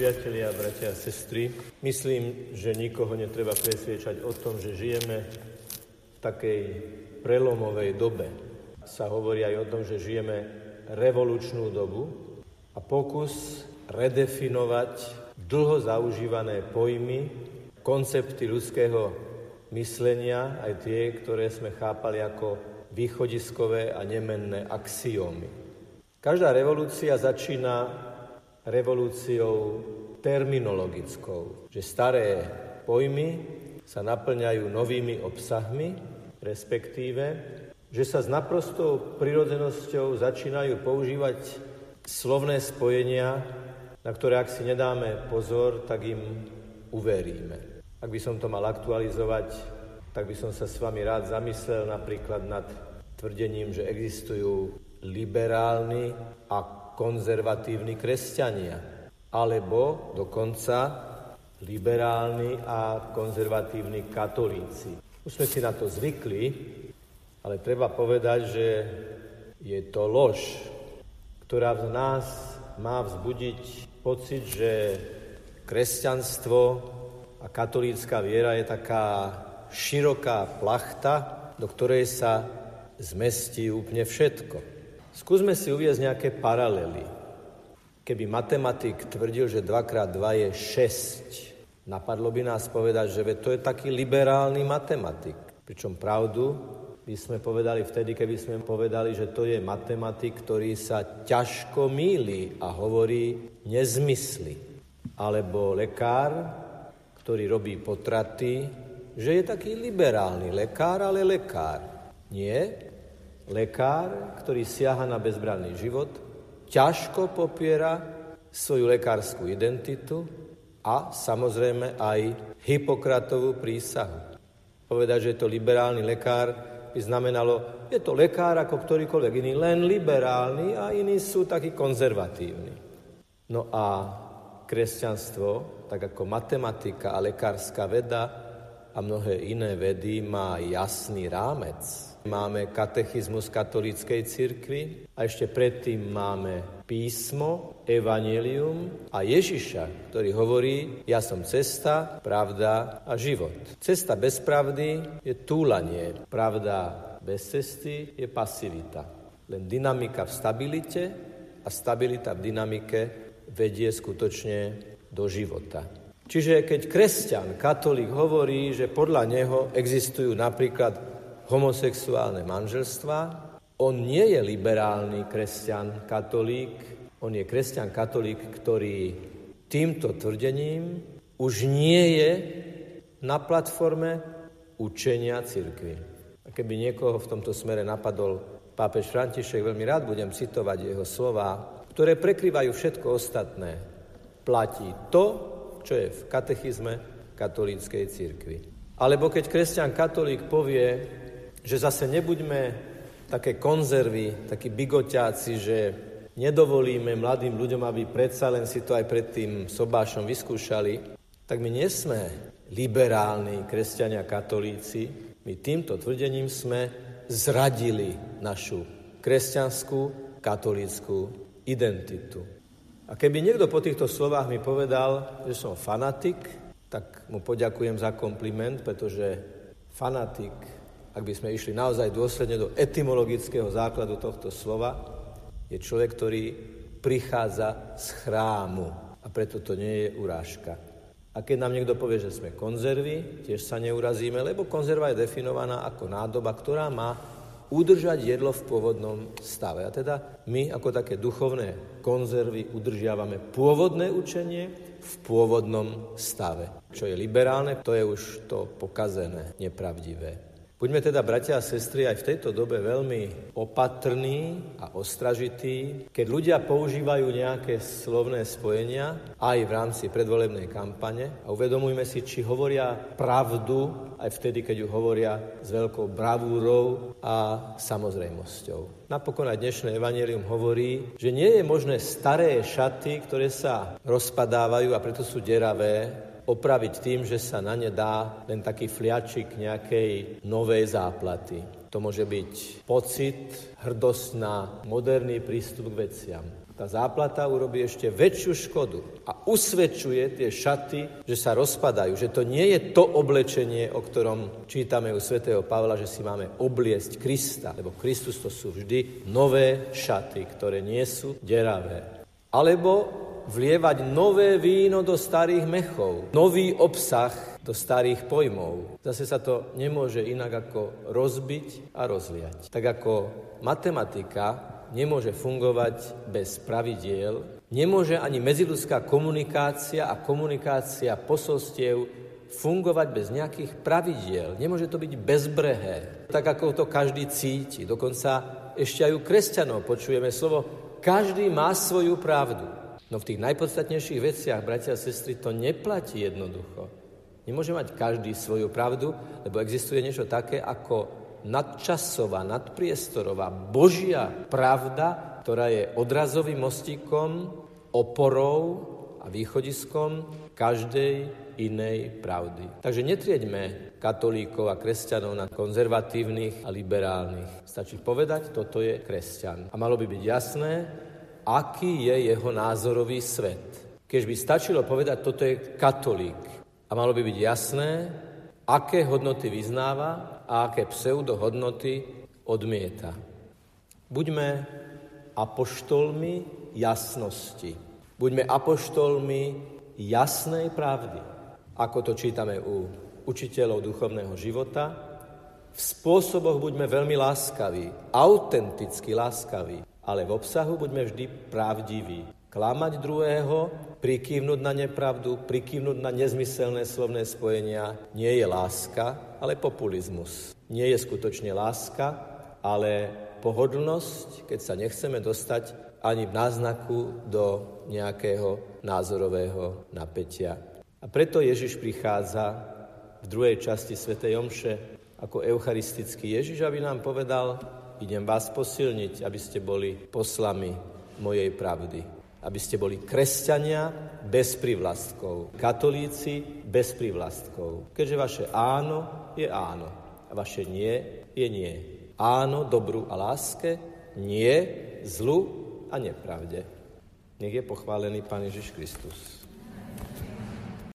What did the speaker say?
priatelia, bratia a sestry, myslím, že nikoho netreba presviečať o tom, že žijeme v takej prelomovej dobe. Sa hovorí aj o tom, že žijeme revolučnú dobu a pokus redefinovať dlho zaužívané pojmy, koncepty ľudského myslenia, aj tie, ktoré sme chápali ako východiskové a nemenné axiómy. Každá revolúcia začína revolúciou terminologickou, že staré pojmy sa naplňajú novými obsahmi, respektíve, že sa s naprostou prirodzenosťou začínajú používať slovné spojenia, na ktoré ak si nedáme pozor, tak im uveríme. Ak by som to mal aktualizovať, tak by som sa s vami rád zamyslel napríklad nad tvrdením, že existujú liberálni a konzervatívni kresťania, alebo dokonca liberálni a konzervatívni katolíci. Už sme si na to zvykli, ale treba povedať, že je to lož, ktorá v nás má vzbudiť pocit, že kresťanstvo a katolícka viera je taká široká plachta, do ktorej sa zmestí úplne všetko. Skúsme si uviezť nejaké paralely. Keby matematik tvrdil, že 2x2 je 6, napadlo by nás povedať, že to je taký liberálny matematik. Pričom pravdu by sme povedali vtedy, keby sme povedali, že to je matematik, ktorý sa ťažko míli a hovorí nezmysly. Alebo lekár, ktorý robí potraty, že je taký liberálny lekár, ale lekár. Nie, lekár, ktorý siaha na bezbranný život, ťažko popiera svoju lekárskú identitu a samozrejme aj Hipokratovú prísahu. Povedať, že je to liberálny lekár, by znamenalo, je to lekár ako ktorýkoľvek iný, len liberálny a iní sú takí konzervatívni. No a kresťanstvo, tak ako matematika a lekárska veda a mnohé iné vedy, má jasný rámec Máme katechizmus katolíckej cirkvi a ešte predtým máme písmo, evanelium a Ježiša, ktorý hovorí, ja som cesta, pravda a život. Cesta bez pravdy je túlanie, pravda bez cesty je pasivita. Len dynamika v stabilite a stabilita v dynamike vedie skutočne do života. Čiže keď kresťan, katolík hovorí, že podľa neho existujú napríklad homosexuálne manželstva. On nie je liberálny kresťan katolík, on je kresťan katolík, ktorý týmto tvrdením už nie je na platforme učenia cirkvi. A keby niekoho v tomto smere napadol pápež František, veľmi rád budem citovať jeho slova, ktoré prekrývajú všetko ostatné. Platí to, čo je v katechizme katolíckej cirkvi. Alebo keď kresťan katolík povie, že zase nebuďme také konzervy, takí bigoťáci, že nedovolíme mladým ľuďom, aby predsa len si to aj pred tým sobášom vyskúšali, tak my nie sme liberálni kresťania katolíci, my týmto tvrdením sme zradili našu kresťanskú katolíckú identitu. A keby niekto po týchto slovách mi povedal, že som fanatik, tak mu poďakujem za kompliment, pretože fanatik ak by sme išli naozaj dôsledne do etymologického základu tohto slova, je človek, ktorý prichádza z chrámu a preto to nie je urážka. A keď nám niekto povie, že sme konzervy, tiež sa neurazíme, lebo konzerva je definovaná ako nádoba, ktorá má udržať jedlo v pôvodnom stave. A teda my ako také duchovné konzervy udržiavame pôvodné učenie v pôvodnom stave. Čo je liberálne, to je už to pokazené, nepravdivé. Buďme teda, bratia a sestry, aj v tejto dobe veľmi opatrní a ostražití, keď ľudia používajú nejaké slovné spojenia aj v rámci predvolebnej kampane a uvedomujme si, či hovoria pravdu aj vtedy, keď ju hovoria s veľkou bravúrou a samozrejmosťou. Napokon aj dnešné evanelium hovorí, že nie je možné staré šaty, ktoré sa rozpadávajú a preto sú deravé, opraviť tým, že sa na ne dá len taký fliačik nejakej novej záplaty. To môže byť pocit, hrdosť na moderný prístup k veciam. tá záplata urobí ešte väčšiu škodu a usvedčuje tie šaty, že sa rozpadajú, že to nie je to oblečenie, o ktorom čítame u svätého Pavla, že si máme obliesť Krista, lebo Kristus to sú vždy nové šaty, ktoré nie sú deravé. Alebo vlievať nové víno do starých mechov, nový obsah do starých pojmov. Zase sa to nemôže inak ako rozbiť a rozliať. Tak ako matematika nemôže fungovať bez pravidiel, nemôže ani medziludská komunikácia a komunikácia posolstiev fungovať bez nejakých pravidiel. Nemôže to byť bezbrehé, tak ako to každý cíti. Dokonca ešte aj u kresťanov počujeme slovo, každý má svoju pravdu. No v tých najpodstatnejších veciach, bratia a sestry, to neplatí jednoducho. Nemôže mať každý svoju pravdu, lebo existuje niečo také ako nadčasová, nadpriestorová, Božia pravda, ktorá je odrazovým mostíkom, oporou a východiskom každej inej pravdy. Takže netrieďme katolíkov a kresťanov na konzervatívnych a liberálnych. Stačí povedať, toto je kresťan. A malo by byť jasné, aký je jeho názorový svet. Keď by stačilo povedať, toto je katolík. A malo by byť jasné, aké hodnoty vyznáva a aké pseudohodnoty odmieta. Buďme apoštolmi jasnosti. Buďme apoštolmi jasnej pravdy, ako to čítame u učiteľov duchovného života. V spôsoboch buďme veľmi láskaví, autenticky láskaví, ale v obsahu buďme vždy pravdiví. Klamať druhého, prikývnuť na nepravdu, prikývnuť na nezmyselné slovné spojenia nie je láska, ale populizmus. Nie je skutočne láska, ale pohodlnosť, keď sa nechceme dostať ani v náznaku do nejakého názorového napätia. A preto Ježiš prichádza v druhej časti Sv. Omše ako eucharistický Ježiš, aby nám povedal, idem vás posilniť, aby ste boli poslami mojej pravdy. Aby ste boli kresťania bez privlastkov, katolíci bez privlastkov. Keďže vaše áno je áno a vaše nie je nie. Áno dobru a láske, nie zlu a nepravde. Nech je pochválený Pán Ježiš Kristus.